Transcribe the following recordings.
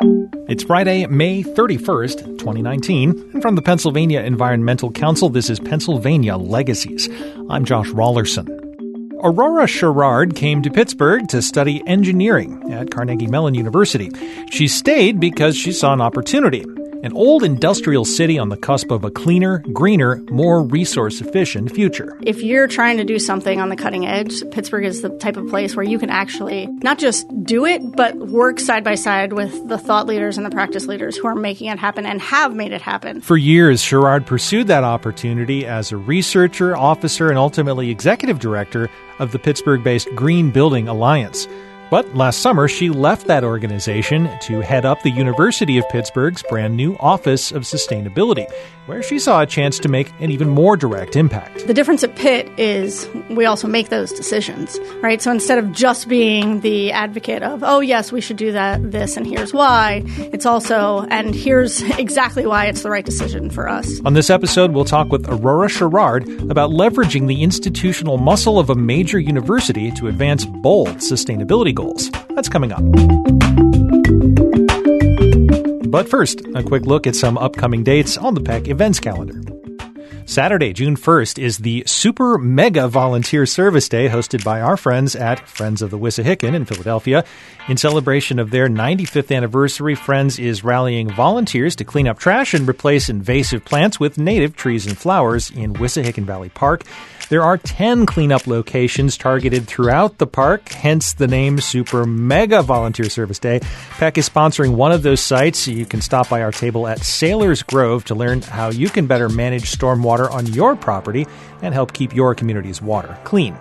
It's Friday, May 31st, 2019. And from the Pennsylvania Environmental Council, this is Pennsylvania Legacies. I'm Josh Raulerson. Aurora Sherrard came to Pittsburgh to study engineering at Carnegie Mellon University. She stayed because she saw an opportunity an old industrial city on the cusp of a cleaner, greener, more resource efficient future. If you're trying to do something on the cutting edge, Pittsburgh is the type of place where you can actually not just do it, but work side by side with the thought leaders and the practice leaders who are making it happen and have made it happen. For years, Sherrard pursued that opportunity as a researcher, officer, and ultimately executive director of the Pittsburgh based Green Building Alliance. But last summer, she left that organization to head up the University of Pittsburgh's brand new Office of Sustainability, where she saw a chance to make an even more direct impact. The difference at Pitt is we also make those decisions, right? So instead of just being the advocate of, oh, yes, we should do that, this, and here's why, it's also, and here's exactly why it's the right decision for us. On this episode, we'll talk with Aurora Sherrard about leveraging the institutional muscle of a major university to advance bold sustainability goals. That's coming up. But first, a quick look at some upcoming dates on the PEC events calendar. Saturday, June 1st, is the Super Mega Volunteer Service Day hosted by our friends at Friends of the Wissahickon in Philadelphia. In celebration of their 95th anniversary, Friends is rallying volunteers to clean up trash and replace invasive plants with native trees and flowers in Wissahickon Valley Park. There are 10 cleanup locations targeted throughout the park, hence the name Super Mega Volunteer Service Day. Peck is sponsoring one of those sites. You can stop by our table at Saylors Grove to learn how you can better manage stormwater on your property and help keep your community's water clean.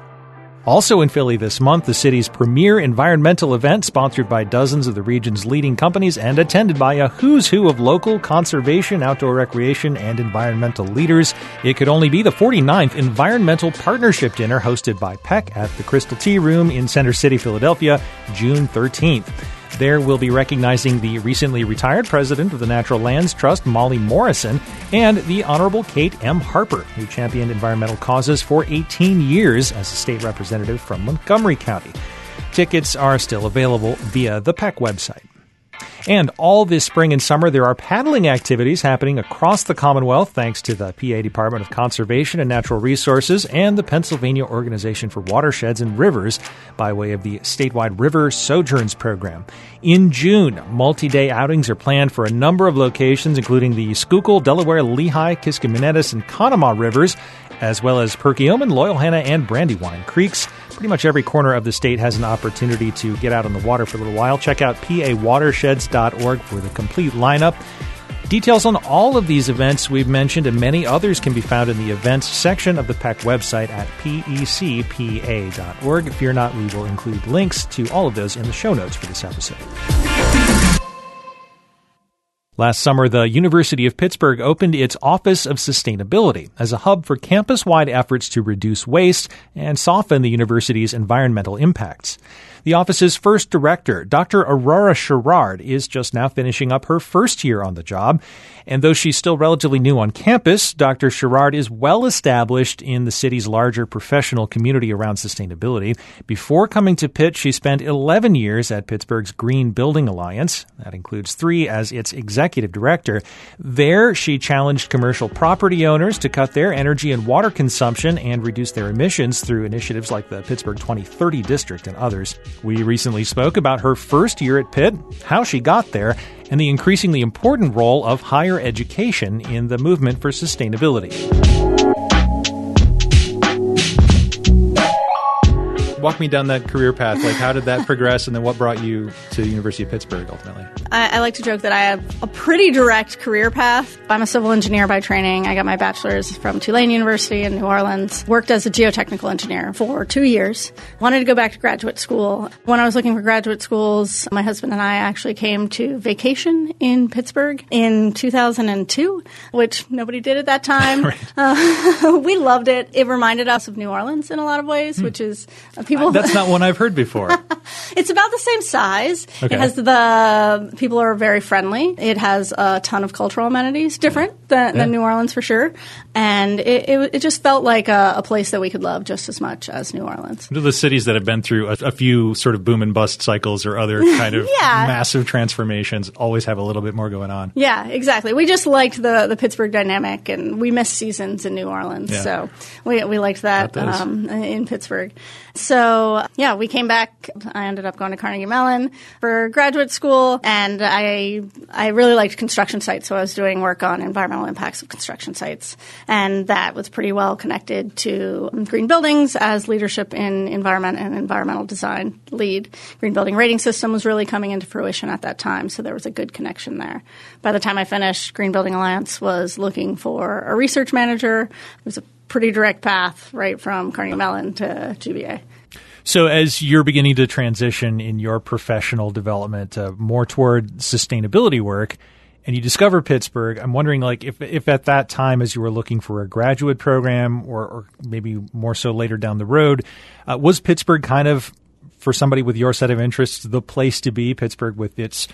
Also in Philly this month, the city's premier environmental event, sponsored by dozens of the region's leading companies and attended by a who's who of local conservation, outdoor recreation, and environmental leaders. It could only be the 49th Environmental Partnership Dinner hosted by PEC at the Crystal Tea Room in Center City, Philadelphia, June 13th. There we'll be recognizing the recently retired president of the Natural Lands Trust, Molly Morrison, and the Honorable Kate M. Harper, who championed environmental causes for 18 years as a state representative from Montgomery County. Tickets are still available via the PEC website. And all this spring and summer, there are paddling activities happening across the Commonwealth thanks to the PA Department of Conservation and Natural Resources and the Pennsylvania Organization for Watersheds and Rivers by way of the statewide River Sojourns program. In June, multi day outings are planned for a number of locations, including the Schuylkill, Delaware, Lehigh, Kiskiminetas, and Conemaugh rivers, as well as Perkiomen, Loyalhanna, and Brandywine creeks. Pretty much every corner of the state has an opportunity to get out on the water for a little while. Check out pawatersheds.org for the complete lineup. Details on all of these events we've mentioned and many others can be found in the events section of the PEC website at pecpa.org. Fear not, we will include links to all of those in the show notes for this episode. Last summer, the University of Pittsburgh opened its Office of Sustainability as a hub for campus wide efforts to reduce waste and soften the university's environmental impacts. The office's first director, Dr. Aurora Sherrard, is just now finishing up her first year on the job. And though she's still relatively new on campus, Dr. Sherrard is well established in the city's larger professional community around sustainability. Before coming to Pitt, she spent 11 years at Pittsburgh's Green Building Alliance. That includes three as its executive director. There, she challenged commercial property owners to cut their energy and water consumption and reduce their emissions through initiatives like the Pittsburgh 2030 District and others. We recently spoke about her first year at Pitt, how she got there, and the increasingly important role of higher education in the movement for sustainability. Walk me down that career path. Like, how did that progress, and then what brought you to the University of Pittsburgh ultimately? I, I, like to joke that I have a pretty direct career path. I'm a civil engineer by training. I got my bachelor's from Tulane University in New Orleans. Worked as a geotechnical engineer for two years. Wanted to go back to graduate school. When I was looking for graduate schools, my husband and I actually came to vacation in Pittsburgh in 2002, which nobody did at that time. right. uh, we loved it. It reminded us of New Orleans in a lot of ways, hmm. which is uh, people people. That's not one I've heard before. it's about the same size. Okay. It has the people are very friendly. It has a ton of cultural amenities, different than, Yeah. than New Orleans for sure. And it, it, it just felt like a, a place that we could love just as much as New Orleans. To the cities that have been through a, a few sort of boom and bust cycles or other kind of Yeah. massive transformations always have a little bit more going on. Yeah, exactly. We just liked the, the Pittsburgh dynamic, and we missed seasons in New Orleans, Yeah. so we we liked that That um, in Pittsburgh. So yeah, we came back. I ended up going to Carnegie Mellon for graduate school, and I I really liked construction sites, so I was doing work on environmental impacts of construction sites, and that was pretty well connected to green buildings as leadership in environment and environmental design LEED. Green building rating system was really coming into fruition at that time, so there was a good connection there. By the time I finished, Green Building Alliance was looking for a research manager. It was a pretty direct path right from Carnegie Mellon to GBA. So, as you're beginning to transition in your professional development uh, more toward sustainability work, and you discover Pittsburgh, I'm wondering, like, if if at that time, as you were looking for a graduate program, or, or maybe more so later down the road, uh, was Pittsburgh kind of for somebody with your set of interests the place to be? Pittsburgh with its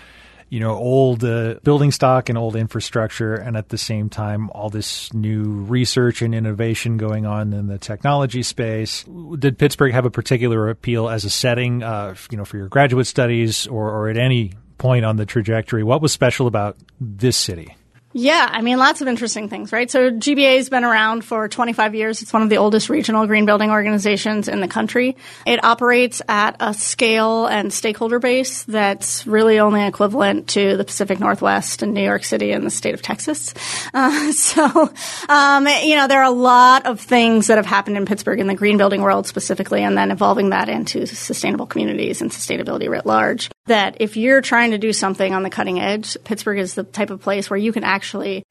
you know, old uh, building stock and old infrastructure, and at the same time, all this new research and innovation going on in the technology space. Did Pittsburgh have a particular appeal as a setting, uh, you know, for your graduate studies, or, or at any point on the trajectory? What was special about this city? Yeah, I mean, lots of interesting things, right? So GBA has been around for 25 years. It's one of the oldest regional green building organizations in the country. It operates at a scale and stakeholder base that's really only equivalent to the Pacific Northwest and New York City and the state of Texas. Uh, so, um, you know, there are a lot of things that have happened in Pittsburgh in the green building world specifically, and then evolving that into sustainable communities and sustainability writ large. That if you're trying to do something on the cutting edge, Pittsburgh is the type of place where you can actually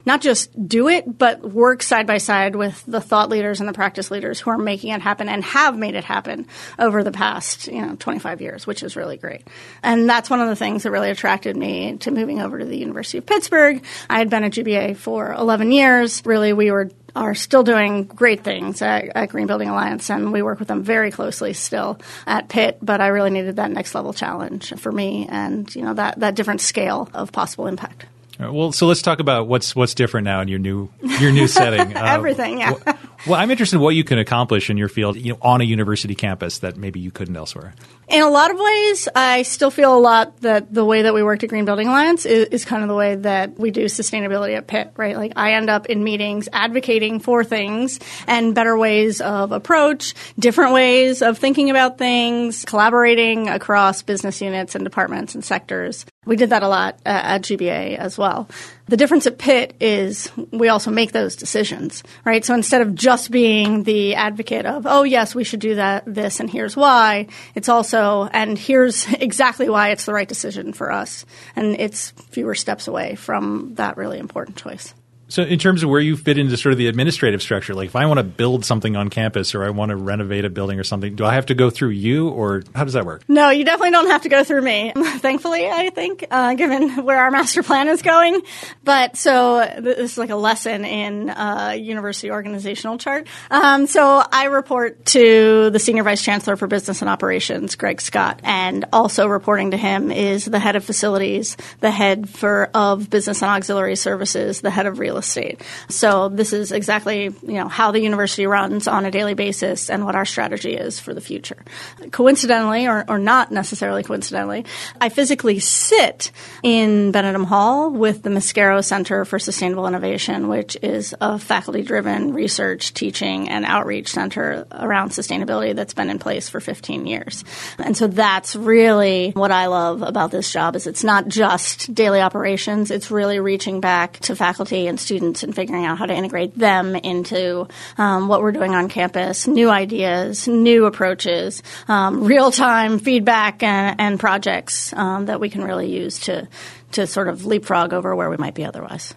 not just do it, but work side by side with the thought leaders and the practice leaders who are making it happen and have made it happen over the past, you know, 25 years, which is really great. And that's one of the things that really attracted me to moving over to the University of Pittsburgh. I had been at GBA for 11 years. Really, we were are still doing great things at, at Green Building Alliance, and we work with them very closely still at Pitt. But I really needed that next level challenge for me, and you know that that different scale of possible impact. Well, so let's talk about what's what's different now in your new your new setting. Uh, Everything, yeah. wh- Well, I'm interested in what you can accomplish in your field, you know, on a university campus that maybe you couldn't elsewhere. In a lot of ways, I still feel a lot that the way that we work at Green Building Alliance is, is kind of the way that we do sustainability at Pitt, right? Like I end up in meetings advocating for things and better ways of approach, different ways of thinking about things, collaborating across business units and departments and sectors. We did that a lot uh, at GBA as well. The difference at Pitt is we also make those decisions, right? So instead of just being the advocate of, oh yes, we should do that, this, and here's why, it's also, and here's exactly why it's the right decision for us. And it's fewer steps away from that really important choice. So, in terms of where you fit into sort of the administrative structure, like if I want to build something on campus or I want to renovate a building or something, do I have to go through you or how does that work? No, you definitely don't have to go through me. Thankfully, I think, uh, given where our master plan is going. But so this is like a lesson in uh, university organizational chart. Um, so I report to the senior vice chancellor for business and operations, Greg Scott, and also reporting to him is the head of facilities, the head for of business and auxiliary services, the head of real estate. So this is exactly you know how the university runs on a daily basis and what our strategy is for the future. Coincidentally, or, or not necessarily coincidentally, I physically sit in Benedum Hall with the Mascaro Center for Sustainable Innovation, which is a faculty-driven research, teaching, and outreach center around sustainability that's been in place for 15 years. And so that's really what I love about this job is it's not just daily operations, it's really reaching back to faculty and students and figuring out how to integrate them into um, what we're doing on campus, new ideas, new approaches, um, real time feedback and, and projects um, that we can really use to to sort of leapfrog over where we might be otherwise.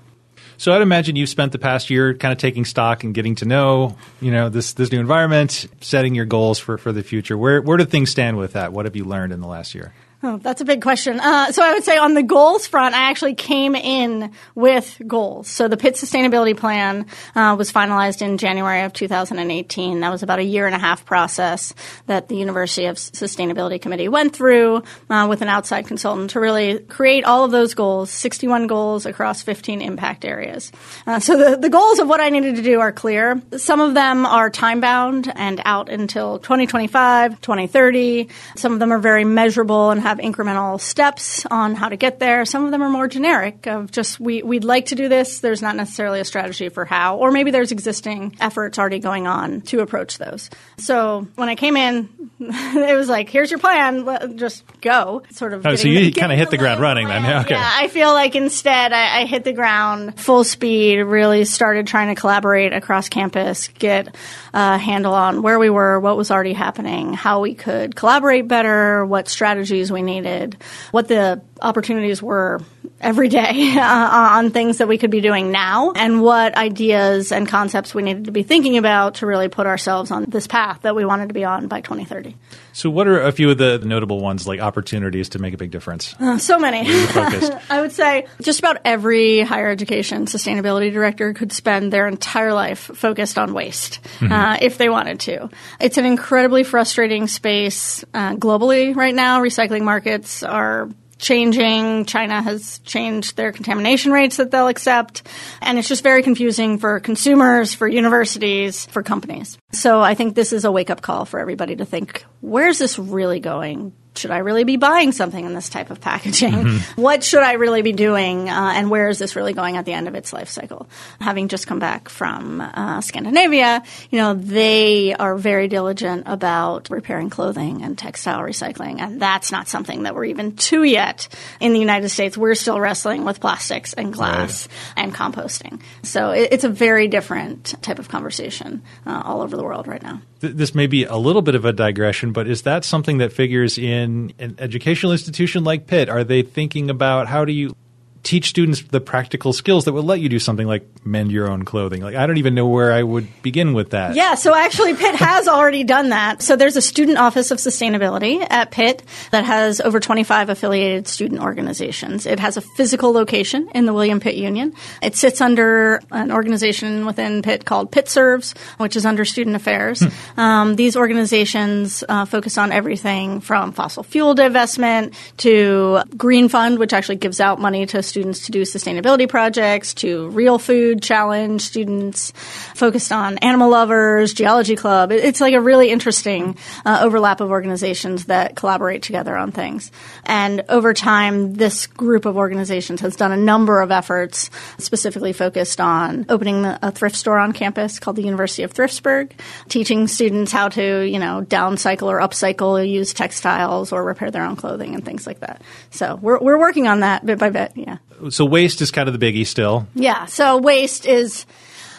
So, I'd imagine you've spent the past year kind of taking stock and getting to know, you know, this this new environment, setting your goals for, for the future. Where where do things stand with that? What have you learned in the last year? Oh, that's a big question. Uh, so I would say on the goals front, I actually came in with goals. So the Pitt Sustainability Plan uh, was finalized in January of 2018. That was about a year and a half process that the University of Sustainability Committee went through uh, with an outside consultant to really create all of those goals, 61 goals across 15 impact areas. Uh, so the, the goals of what I needed to do are clear. Some of them are time bound and out until 2025, 2030. Some of them are very measurable and have incremental steps on how to get there. Some of them are more generic of just we, we'd like to do this. There's not necessarily a strategy for how, or maybe there's existing efforts already going on to approach those. So when I came in, it was like, here's your plan, just go. Sort of. Oh, so you kind of hit the ground running plan. then. Yeah, okay. Yeah, I feel like instead I, I hit the ground full speed, really started trying to collaborate across campus, get a handle on where we were, what was already happening, how we could collaborate better, what strategies we needed, what the opportunities were every day uh, on things that we could be doing now and what ideas and concepts we needed to be thinking about to really put ourselves on this path that we wanted to be on by 2030. So, what are a few of the notable ones, like opportunities to make a big difference? Uh, so many. I would say just about every higher education sustainability director could spend their entire life focused on waste mm-hmm. uh, if they wanted to. It's an incredibly frustrating space uh, globally right now. Recycling markets are changing. China has changed their contamination rates that they'll accept. And it's just very confusing for consumers, for universities, for companies. So I think this is a wake up call for everybody to think, where's this really going? should I really be buying something in this type of packaging? Mm-hmm. What should I really be doing? Uh, and where is this really going at the end of its life cycle? Having just come back from uh, Scandinavia, you know, they are very diligent about repairing clothing and textile recycling. And that's not something that we're even to yet in the United States. We're still wrestling with plastics and glass right. and composting. So it, it's a very different type of conversation uh, all over the world right now this may be a little bit of a digression, but is that something that figures in an educational institution like Pitt? Are they thinking about how do you teach students the practical skills that will let you do something like mend your own clothing. Like I don't even know where I would begin with that. Yeah, so actually Pitt has already done that. So there's a student office of sustainability at Pitt that has over 25 affiliated student organizations. It has a physical location in the William Pitt Union. It sits under an organization within Pitt called Pitt Serves, which is under student affairs. Hmm. Um, these organizations uh, focus on everything from fossil fuel divestment to Green Fund, which actually gives out money to students students to do sustainability projects, to Real Food Challenge students focused on animal lovers, Geology Club. It's like a really interesting uh, overlap of organizations that collaborate together on things. And over time, this group of organizations has done a number of efforts specifically focused on opening a thrift store on campus called the University of Thriftsburg, teaching students how to, you know, downcycle or upcycle, use textiles or repair their own clothing and things like that. So we're, we're working on that bit by bit. Yeah so waste is kind of the biggie still. Yeah. So waste is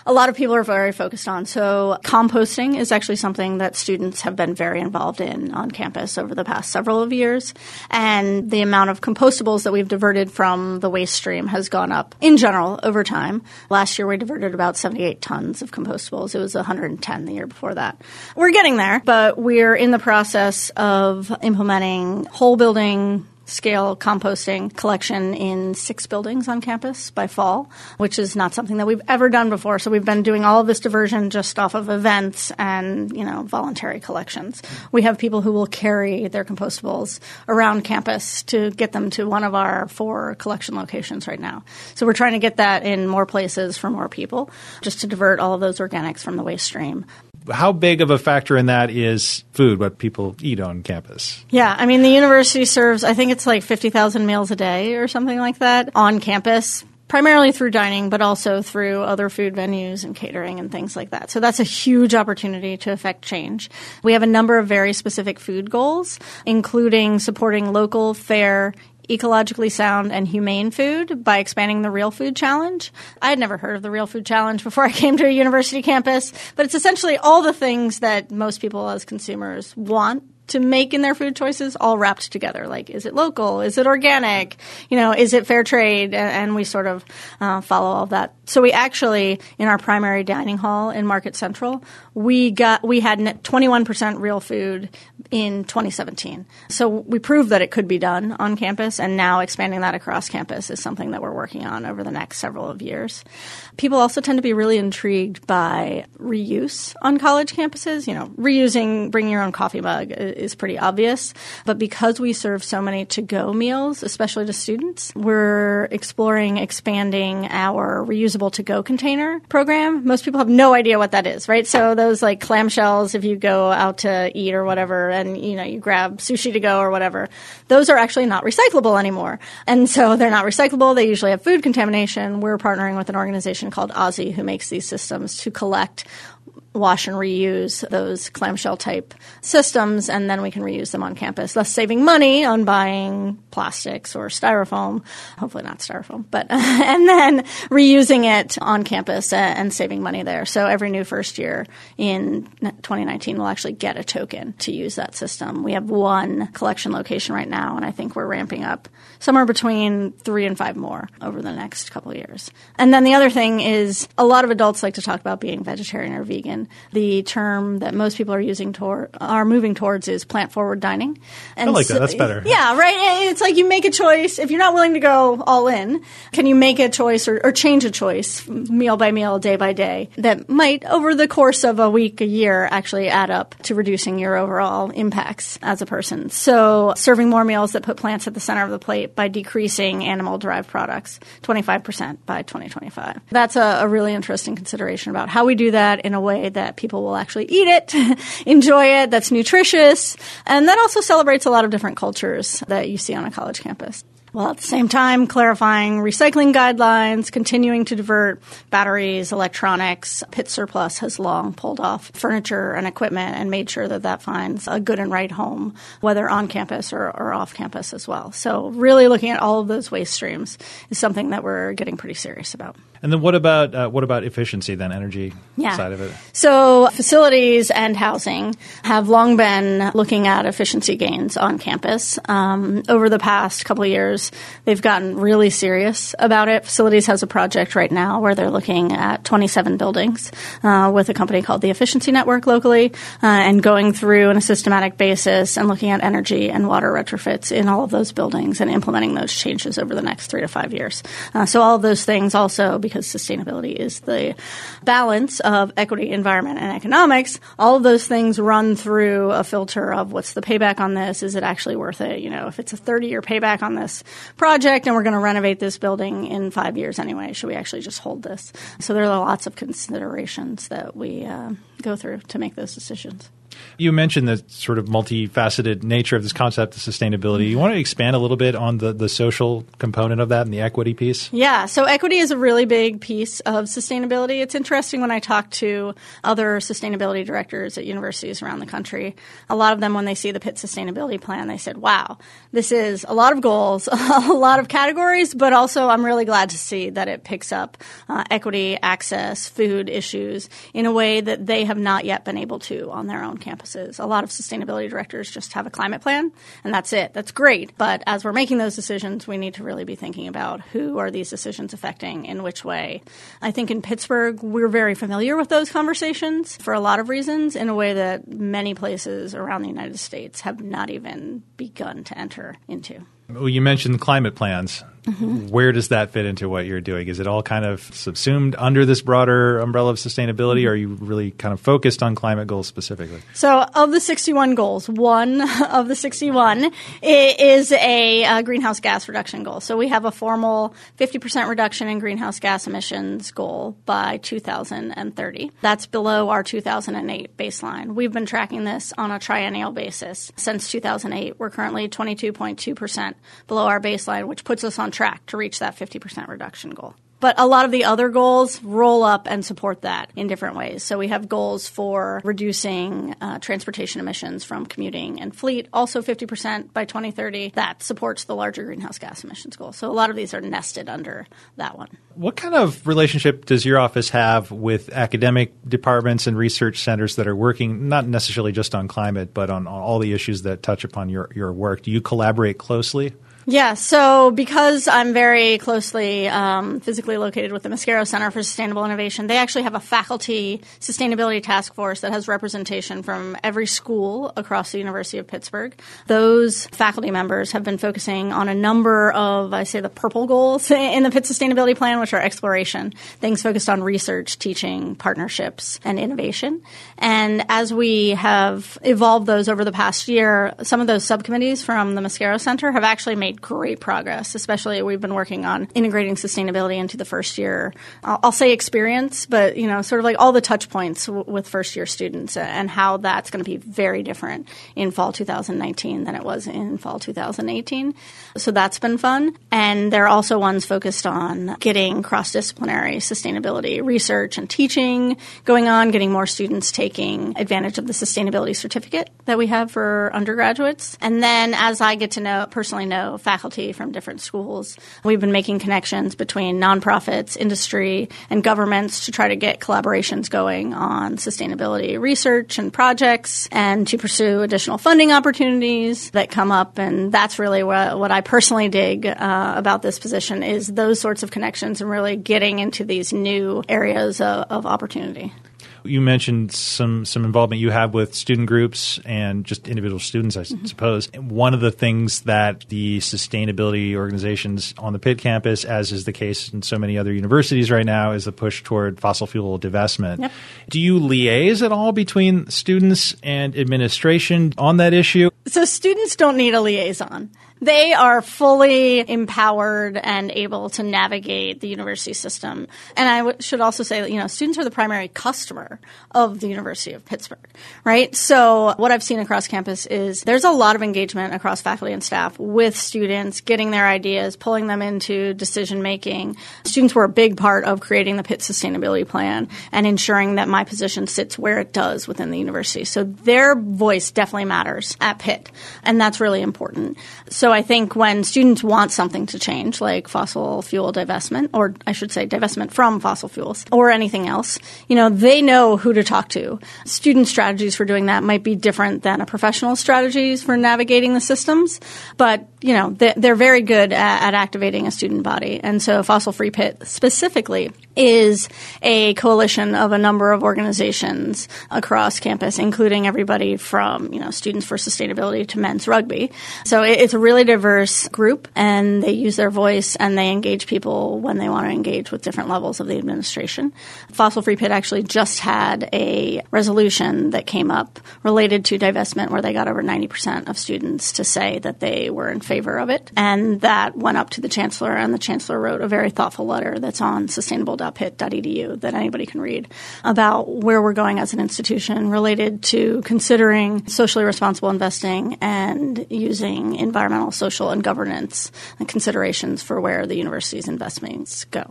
a lot of people are very focused on. So composting is actually something that students have been very involved in on campus over the past several of years. And the amount of compostables that we've diverted from the waste stream has gone up in general over time. Last year we diverted about 78 tons of compostables. It was 110 the year before that. We're getting there, but we're in the process of implementing whole building scale composting collection in six buildings on campus by fall, which is not something that we've ever done before. So we've been doing all of this diversion just off of events and, you know, voluntary collections. We have people who will carry their compostables around campus to get them to one of our four collection locations right now. So we're trying to get that in more places for more people just to divert all of those organics from the waste stream how big of a factor in that is food, what people eat on campus? Yeah, I mean, the university serves, I think it's like 50,000 meals a day or something like that on campus primarily through dining, but also through other food venues and catering and things like that. So that's a huge opportunity to affect change. We have a number of very specific food goals, including supporting local, fair, ecologically sound and humane food by expanding the Real Food Challenge. I had never heard of the Real Food Challenge before I came to a university campus, but it's essentially all the things that most people as consumers want to make in their food choices all wrapped together. Like, is it local? Is it organic? You know, is it fair trade? And, we sort of uh, follow all that So we actually, in our primary dining hall in Market Central, we got we had 21% real food in 2017. So we proved that it could be done on campus, and now expanding that across campus is something that we're working on over the next several of years. People also tend to be really intrigued by reuse on college campuses. You know, reusing, bringing your own coffee mug is pretty obvious, but because we serve so many to-go meals, especially to students, we're exploring expanding our reusable to-go container program. Most people have no idea what that is, right? So those like clamshells, if you go out to eat or whatever, and you know you grab sushi to go or whatever, those are actually not recyclable anymore, and so they're not recyclable. They usually have food contamination. We're partnering with an organization called OZZI who makes these systems to collect wash and reuse those clamshell type systems, and then we can reuse them on campus, thus saving money on buying plastics or styrofoam. Hopefully not styrofoam, but and then reusing it on campus and saving money there. So every new first year in 2019 will actually get a token to use that system. We have one collection location right now, and I think we're ramping up somewhere between three and five more over the next couple of years. And then the other thing is a lot of adults like to talk about being vegetarian or vegan. The term that most people are using toward are moving towards is plant forward dining. And I like that. That's better. Yeah, right. It's like you make a choice. If you're not willing to go all in, can you make a choice or, or change a choice meal by meal, day by day that might over the course of a week, a year actually add up to reducing your overall impacts as a person. So serving more meals that put plants at the center of the plate by decreasing animal derived products 25% by 2025. That's a, a really interesting consideration about how we do that in a way that people will actually eat it, enjoy it, that's nutritious, and that also celebrates a lot of different cultures that you see on a college campus while at the same time clarifying recycling guidelines, continuing to divert batteries, electronics. Pitt Surplus has long pulled off furniture and equipment and made sure that that finds a good and right home, whether on campus or, or off campus as well. So, really looking at all of those waste streams is something that we're getting pretty serious about. And then what about uh, what about efficiency then energy yeah. side of it? So facilities and housing have long been looking at efficiency gains on campus. Um, over the past couple of years, they've gotten really serious about it. Facilities has a project right now where they're looking at 27 buildings uh, with a company called the Efficiency Network locally uh, and going through on a systematic basis and looking at energy and water retrofits in all of those buildings and implementing those changes over the next three to five years. Uh, so all of those things also because sustainability is the balance of equity, environment, and economics. All of those things run through a filter of what's the payback on this? Is it actually worth it? You know, if it's a 30 year payback on this project and we're going to renovate this building in five years anyway, should we actually just hold this? So there are lots of considerations that we uh, go through to make those decisions. You mentioned the sort of multifaceted nature of this concept of sustainability. You want to expand a little bit on the, the social component of that and the equity piece? Yeah. So equity is a really big piece of sustainability. It's interesting when I talk to other sustainability directors at universities around the country. A lot of them, when they see the Pitt Sustainability Plan, they said, wow, this is a lot of goals, a lot of categories, but also I'm really glad to see that it picks up uh, equity, access, food issues in a way that they have not yet been able to on their own campuses. A lot of sustainability directors just have a climate plan and that's it. That's great. But as we're making those decisions, we need to really be thinking about who are these decisions affecting in which way. I think in Pittsburgh, we're very familiar with those conversations for a lot of reasons in a way that many places around the United States have not even begun to enter into. Well, you mentioned climate plans. Mm-hmm. Where does that fit into what you're doing? Is it all kind of subsumed under this broader umbrella of sustainability? Or are you really kind of focused on climate goals specifically? So, of the 61 goals, one of the 61 is a, a greenhouse gas reduction goal. So, we have a formal 50% reduction in greenhouse gas emissions goal by 2030. That's below our 2008 baseline. We've been tracking this on a triennial basis since 2008. We're currently 22.2% below our baseline, which puts us on track to reach that 50% reduction goal. But a lot of the other goals roll up and support that in different ways. So we have goals for reducing uh, transportation emissions from commuting and fleet, also 50% by 2030. That supports the larger greenhouse gas emissions goal. So a lot of these are nested under that one. What kind of relationship does your office have with academic departments and research centers that are working not necessarily just on climate, but on all the issues that touch upon your, your work? Do you collaborate closely? Yeah, so because I'm very closely um, physically located with the Mascaro Center for Sustainable Innovation, they actually have a faculty sustainability task force that has representation from every school across the University of Pittsburgh. Those faculty members have been focusing on a number of, I say, the purple goals in the Pitt Sustainability Plan, which are exploration, things focused on research, teaching, partnerships, and innovation. And as we have evolved those over the past year, some of those subcommittees from the Mascaro Center have actually made great progress, especially we've been working on integrating sustainability into the first year. I'll, I'll say experience, but you know, sort of like all the touch points w- with first year students and how that's going to be very different in fall 2019 than it was in fall 2018. So that's been fun. And there are also ones focused on getting cross disciplinary sustainability research and teaching going on, getting more students taking advantage of the sustainability certificate that we have for undergraduates. And then as I get to know, personally know faculty from different schools, we've been making connections between nonprofits, industry, and governments to try to get collaborations going on sustainability research and projects and to pursue additional funding opportunities that come up. And that's really what, what I personally dig uh, about this position is those sorts of connections and really getting into these new areas of, of opportunity you mentioned some some involvement you have with student groups and just individual students, I mm-hmm. suppose. One of the things that the sustainability organizations on the Pitt campus, as is the case in so many other universities right now, is the push toward fossil fuel divestment. Yep. Do you liaise at all between students and administration on that issue? So students don't need a liaison they are fully empowered and able to navigate the university system. And I w- should also say that, you know, students are the primary customer of the University of Pittsburgh, right? So what I've seen across campus is there's a lot of engagement across faculty and staff with students, getting their ideas, pulling them into decision making. Students were a big part of creating the Pitt Sustainability Plan and ensuring that my position sits where it does within the university. So their voice definitely matters at Pitt. And that's really important. So so I think when students want something to change, like fossil fuel divestment, or I should say divestment from fossil fuels, or anything else, you know, they know who to talk to. Student strategies for doing that might be different than a professional strategies for navigating the systems, but you know, they're very good at, at activating a student body. And so Fossil Free Pitt specifically is a coalition of a number of organizations across campus, including everybody from, you know, Students for Sustainability to men's rugby. So it's a really diverse group and they use their voice and they engage people when they want to engage with different levels of the administration. Fossil Free Pitt actually just had a resolution that came up related to divestment where they got over 90% of students to say that they were in favor of it. And that went up to the chancellor and the chancellor wrote a very thoughtful letter that's on sustainable pitt.edu that anybody can read about where we're going as an institution related to considering socially responsible investing and using environmental, social, and governance and considerations for where the university's investments go.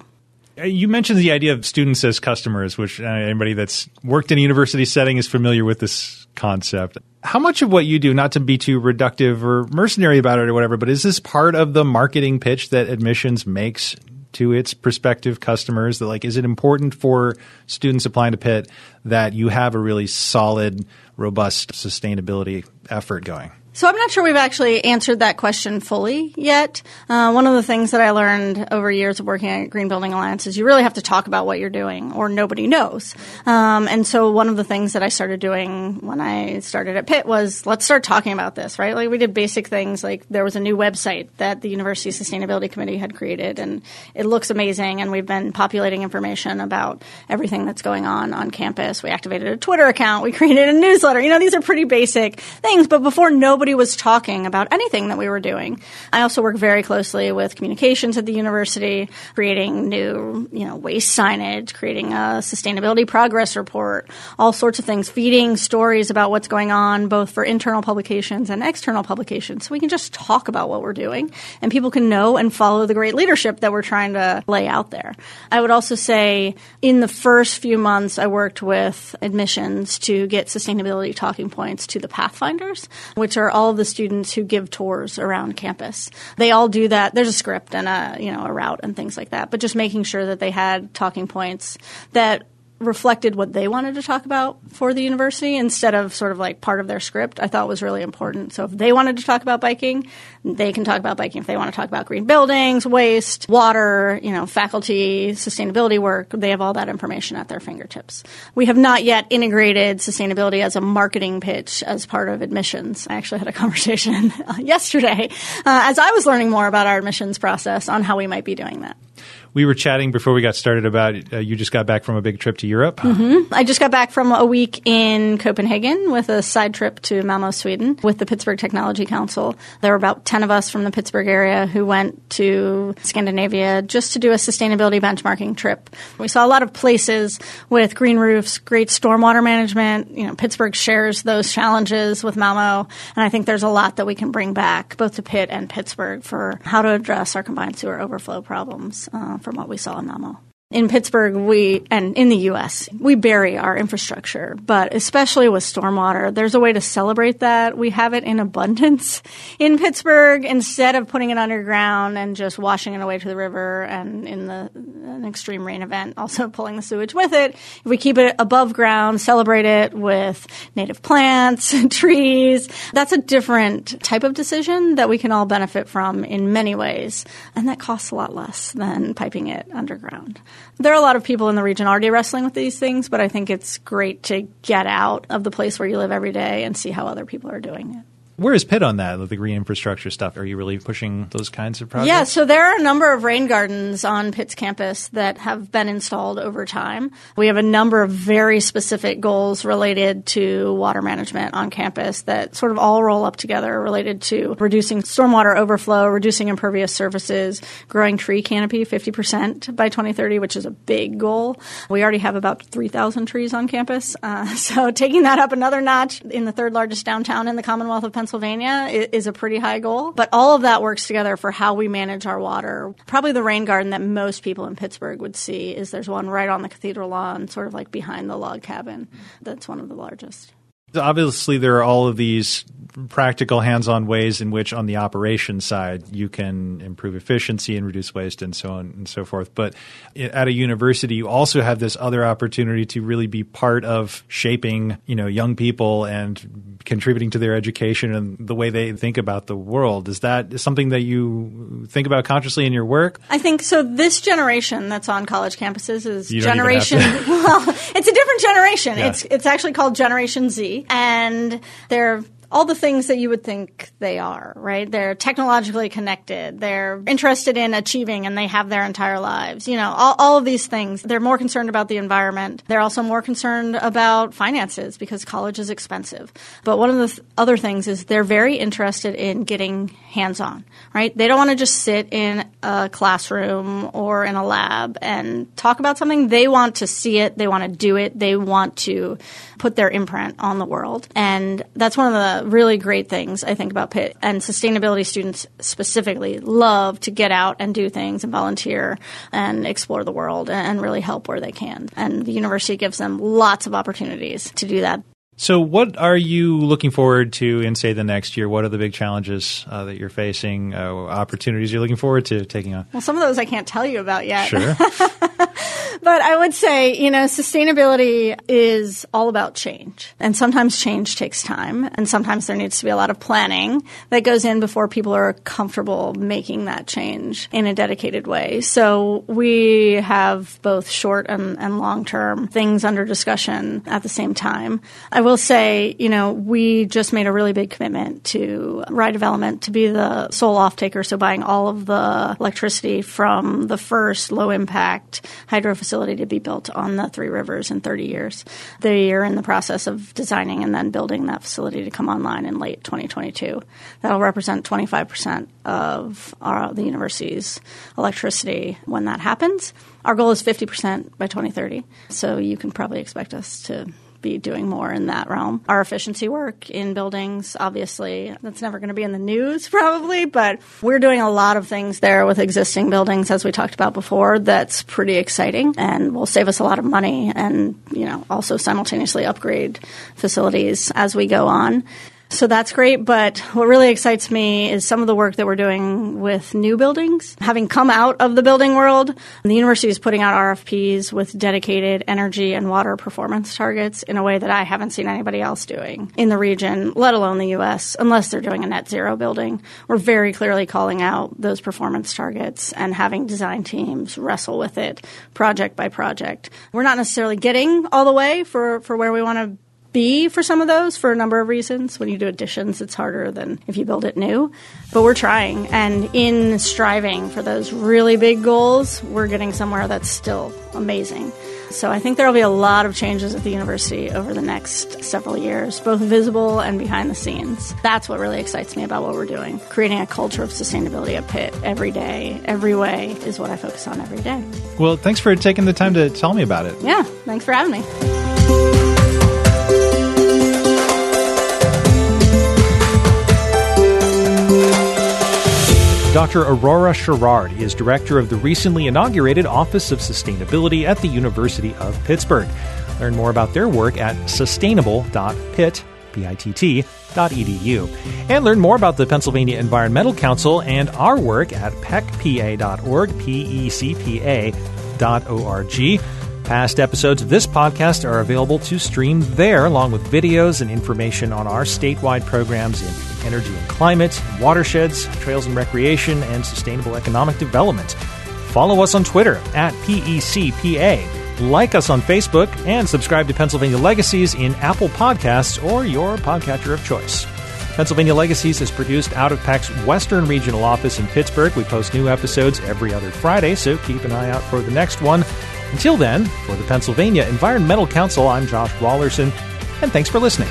Uh, you mentioned the idea of students as customers, which uh, anybody that's worked in a university setting is familiar with this concept. How much of what you do, not to be too reductive or mercenary about it or whatever, but is this part of the marketing pitch that admissions makes to its prospective customers that like is it important for students applying to Pitt that you have a really solid, robust sustainability effort going? So I'm not sure we've actually answered that question fully yet. Uh, one of the things that I learned over years of working at Green Building Alliance is you really have to talk about what you're doing, or nobody knows. Um, and so one of the things that I started doing when I started at Pitt was let's start talking about this, right? Like we did basic things, like there was a new website that the University Sustainability Committee had created, and it looks amazing. And we've been populating information about everything that's going on on campus. We activated a Twitter account, we created a newsletter. You know, these are pretty basic things, but before nobody nobody was talking about anything that we were doing. I also work very closely with communications at the university, creating new, you know, waste signage, creating a sustainability progress report, all sorts of things, feeding stories about what's going on, both for internal publications and external publications. So we can just talk about what we're doing and people can know and follow the great leadership that we're trying to lay out there. I would also say in the first few months, I worked with admissions to get sustainability talking points to the Pathfinders, which are all of the students who give tours around campus. They all do that. There's a script and a you know a route and things like that. But just making sure that they had talking points that reflected what they wanted to talk about for the university instead of sort of like part of their script, I thought was really important. So if they wanted to talk about biking, they can talk about biking. If they want to talk about green buildings, waste, water, you know, faculty, sustainability work, they have all that information at their fingertips. We have not yet integrated sustainability as a marketing pitch as part of admissions. I actually had a conversation yesterday uh, as I was learning more about our admissions process on how we might be doing that we were chatting before we got started about uh, you just got back from a big trip to Europe. Mm-hmm. I just got back from a week in Copenhagen with a side trip to Malmo, Sweden, with the Pittsburgh Technology Council. There were about 10 of us from the Pittsburgh area who went to Scandinavia just to do a sustainability benchmarking trip. We saw a lot of places with green roofs, great stormwater management. You know, Pittsburgh shares those challenges with Malmo, and I think there's a lot that we can bring back both to Pitt and Pittsburgh for how to address our combined sewer overflow problems. Uh, from what we saw in Malmo. In Pittsburgh, we, and in the U.S., we bury our infrastructure, but especially with stormwater, there's a way to celebrate that. We have it in abundance in Pittsburgh instead of putting it underground and just washing it away to the river and in the, an extreme rain event, also pulling the sewage with it. If we keep it above ground, celebrate it with native plants and trees, that's a different type of decision that we can all benefit from in many ways. And that costs a lot less than piping it underground. There are a lot of people in the region already wrestling with these things, but I think it's great to get out of the place where you live every day and see how other people are doing it. Where is Pitt on that, the green infrastructure stuff? Are you really pushing those kinds of projects? Yeah, so there are a number of rain gardens on Pitt's campus that have been installed over time. We have a number of very specific goals related to water management on campus that sort of all roll up together related to reducing stormwater overflow, reducing impervious surfaces, growing tree canopy 50% by 2030, which is a big goal. We already have about 3,000 trees on campus. Uh, so taking that up another notch in the third largest downtown in the Commonwealth of Pennsylvania Pennsylvania is a pretty high goal. But all of that works together for how we manage our water. Probably the rain garden that most people in Pittsburgh would see is there's one right on the cathedral lawn, sort of like behind the log cabin. That's one of the largest. Obviously, there are all of these practical hands-on ways in which on the operation side you can improve efficiency and reduce waste and so on and so forth. But at a university you also have this other opportunity to really be part of shaping you know young people and contributing to their education and the way they think about the world. Is that something that you think about consciously in your work? I think so. This generation that's on college campuses is generation well it's a different generation. Yeah. it's it's actually called generation z and they're all the things that you would think they are, right? They're technologically connected. They're interested in achieving and they have their entire lives. You know, all, all of these things. They're more concerned about the environment. They're also more concerned about finances because college is expensive. But one of the th- other things is they're very interested in getting hands on, right? They don't want to just sit in a classroom or in a lab and talk about something. They want to see it. They want to do it. They want to put their imprint on the world. And that's one of the really great things I think about Pitt and sustainability students specifically love to get out and do things and volunteer and explore the world and really help where they can. And the university gives them lots of opportunities to do that. So, what are you looking forward to in, say, the next year? What are the big challenges uh, that you're facing, uh, opportunities you're looking forward to taking on? Well, some of those I can't tell you about yet. Sure. but I would say, you know, sustainability is all about change. And sometimes change takes time. And sometimes there needs to be a lot of planning that goes in before people are comfortable making that change in a dedicated way. So, we have both short and, and long term things under discussion at the same time. I will say, you know, we just made a really big commitment to Rye Development to be the sole off taker, so buying all of the electricity from the first low impact hydro facility to be built on the Three Rivers in 30 years. They are in the process of designing and then building that facility to come online in late 2022. That'll represent 25% of our, the university's electricity when that happens. Our goal is 50% by 2030, so you can probably expect us to be doing more in that realm. Our efficiency work in buildings, obviously, that's never going to be in the news probably, but we're doing a lot of things there with existing buildings, as we talked about before, that's pretty exciting and will save us a lot of money and, you know, also simultaneously upgrade facilities as we go on. So that's great. But what really excites me is some of the work that we're doing with new buildings. Having come out of the building world, the university is putting out RFPs with dedicated energy and water performance targets in a way that I haven't seen anybody else doing in the region, let alone the U.S., unless they're doing a net zero building. We're very clearly calling out those performance targets and having design teams wrestle with it project by project. We're not necessarily getting all the way for, for where we want to be for some of those for a number of reasons. When you do additions, it's harder than if you build it new. But we're trying. And in striving for those really big goals, we're getting somewhere that's still amazing. So I think there will be a lot of changes at the university over the next several years, both visible and behind the scenes. That's what really excites me about what we're doing. Creating a culture of sustainability at Pitt every day, every way is what I focus on every day. Well, thanks for taking the time to tell me about it. Yeah, thanks for having me. Dr. Aurora Sherrard is director of the recently inaugurated Office of Sustainability at the University of Pittsburgh. Learn more about their work at sustainable.pitt, P-I-T-T.edu. And learn more about the Pennsylvania Environmental Council and our work at pecpa.org, P-E-C-P-A.org. Past episodes of this podcast are available to stream there, along with videos and information on our statewide programs in energy and climate, watersheds, trails and recreation, and sustainable economic development. Follow us on Twitter at PECPA. Like us on Facebook and subscribe to Pennsylvania Legacies in Apple Podcasts or your podcatcher of choice. Pennsylvania Legacies is produced out of PEC's Western Regional Office in Pittsburgh. We post new episodes every other Friday, so keep an eye out for the next one. Until then, for the Pennsylvania Environmental Council, I'm Josh Raulerson, and thanks for listening.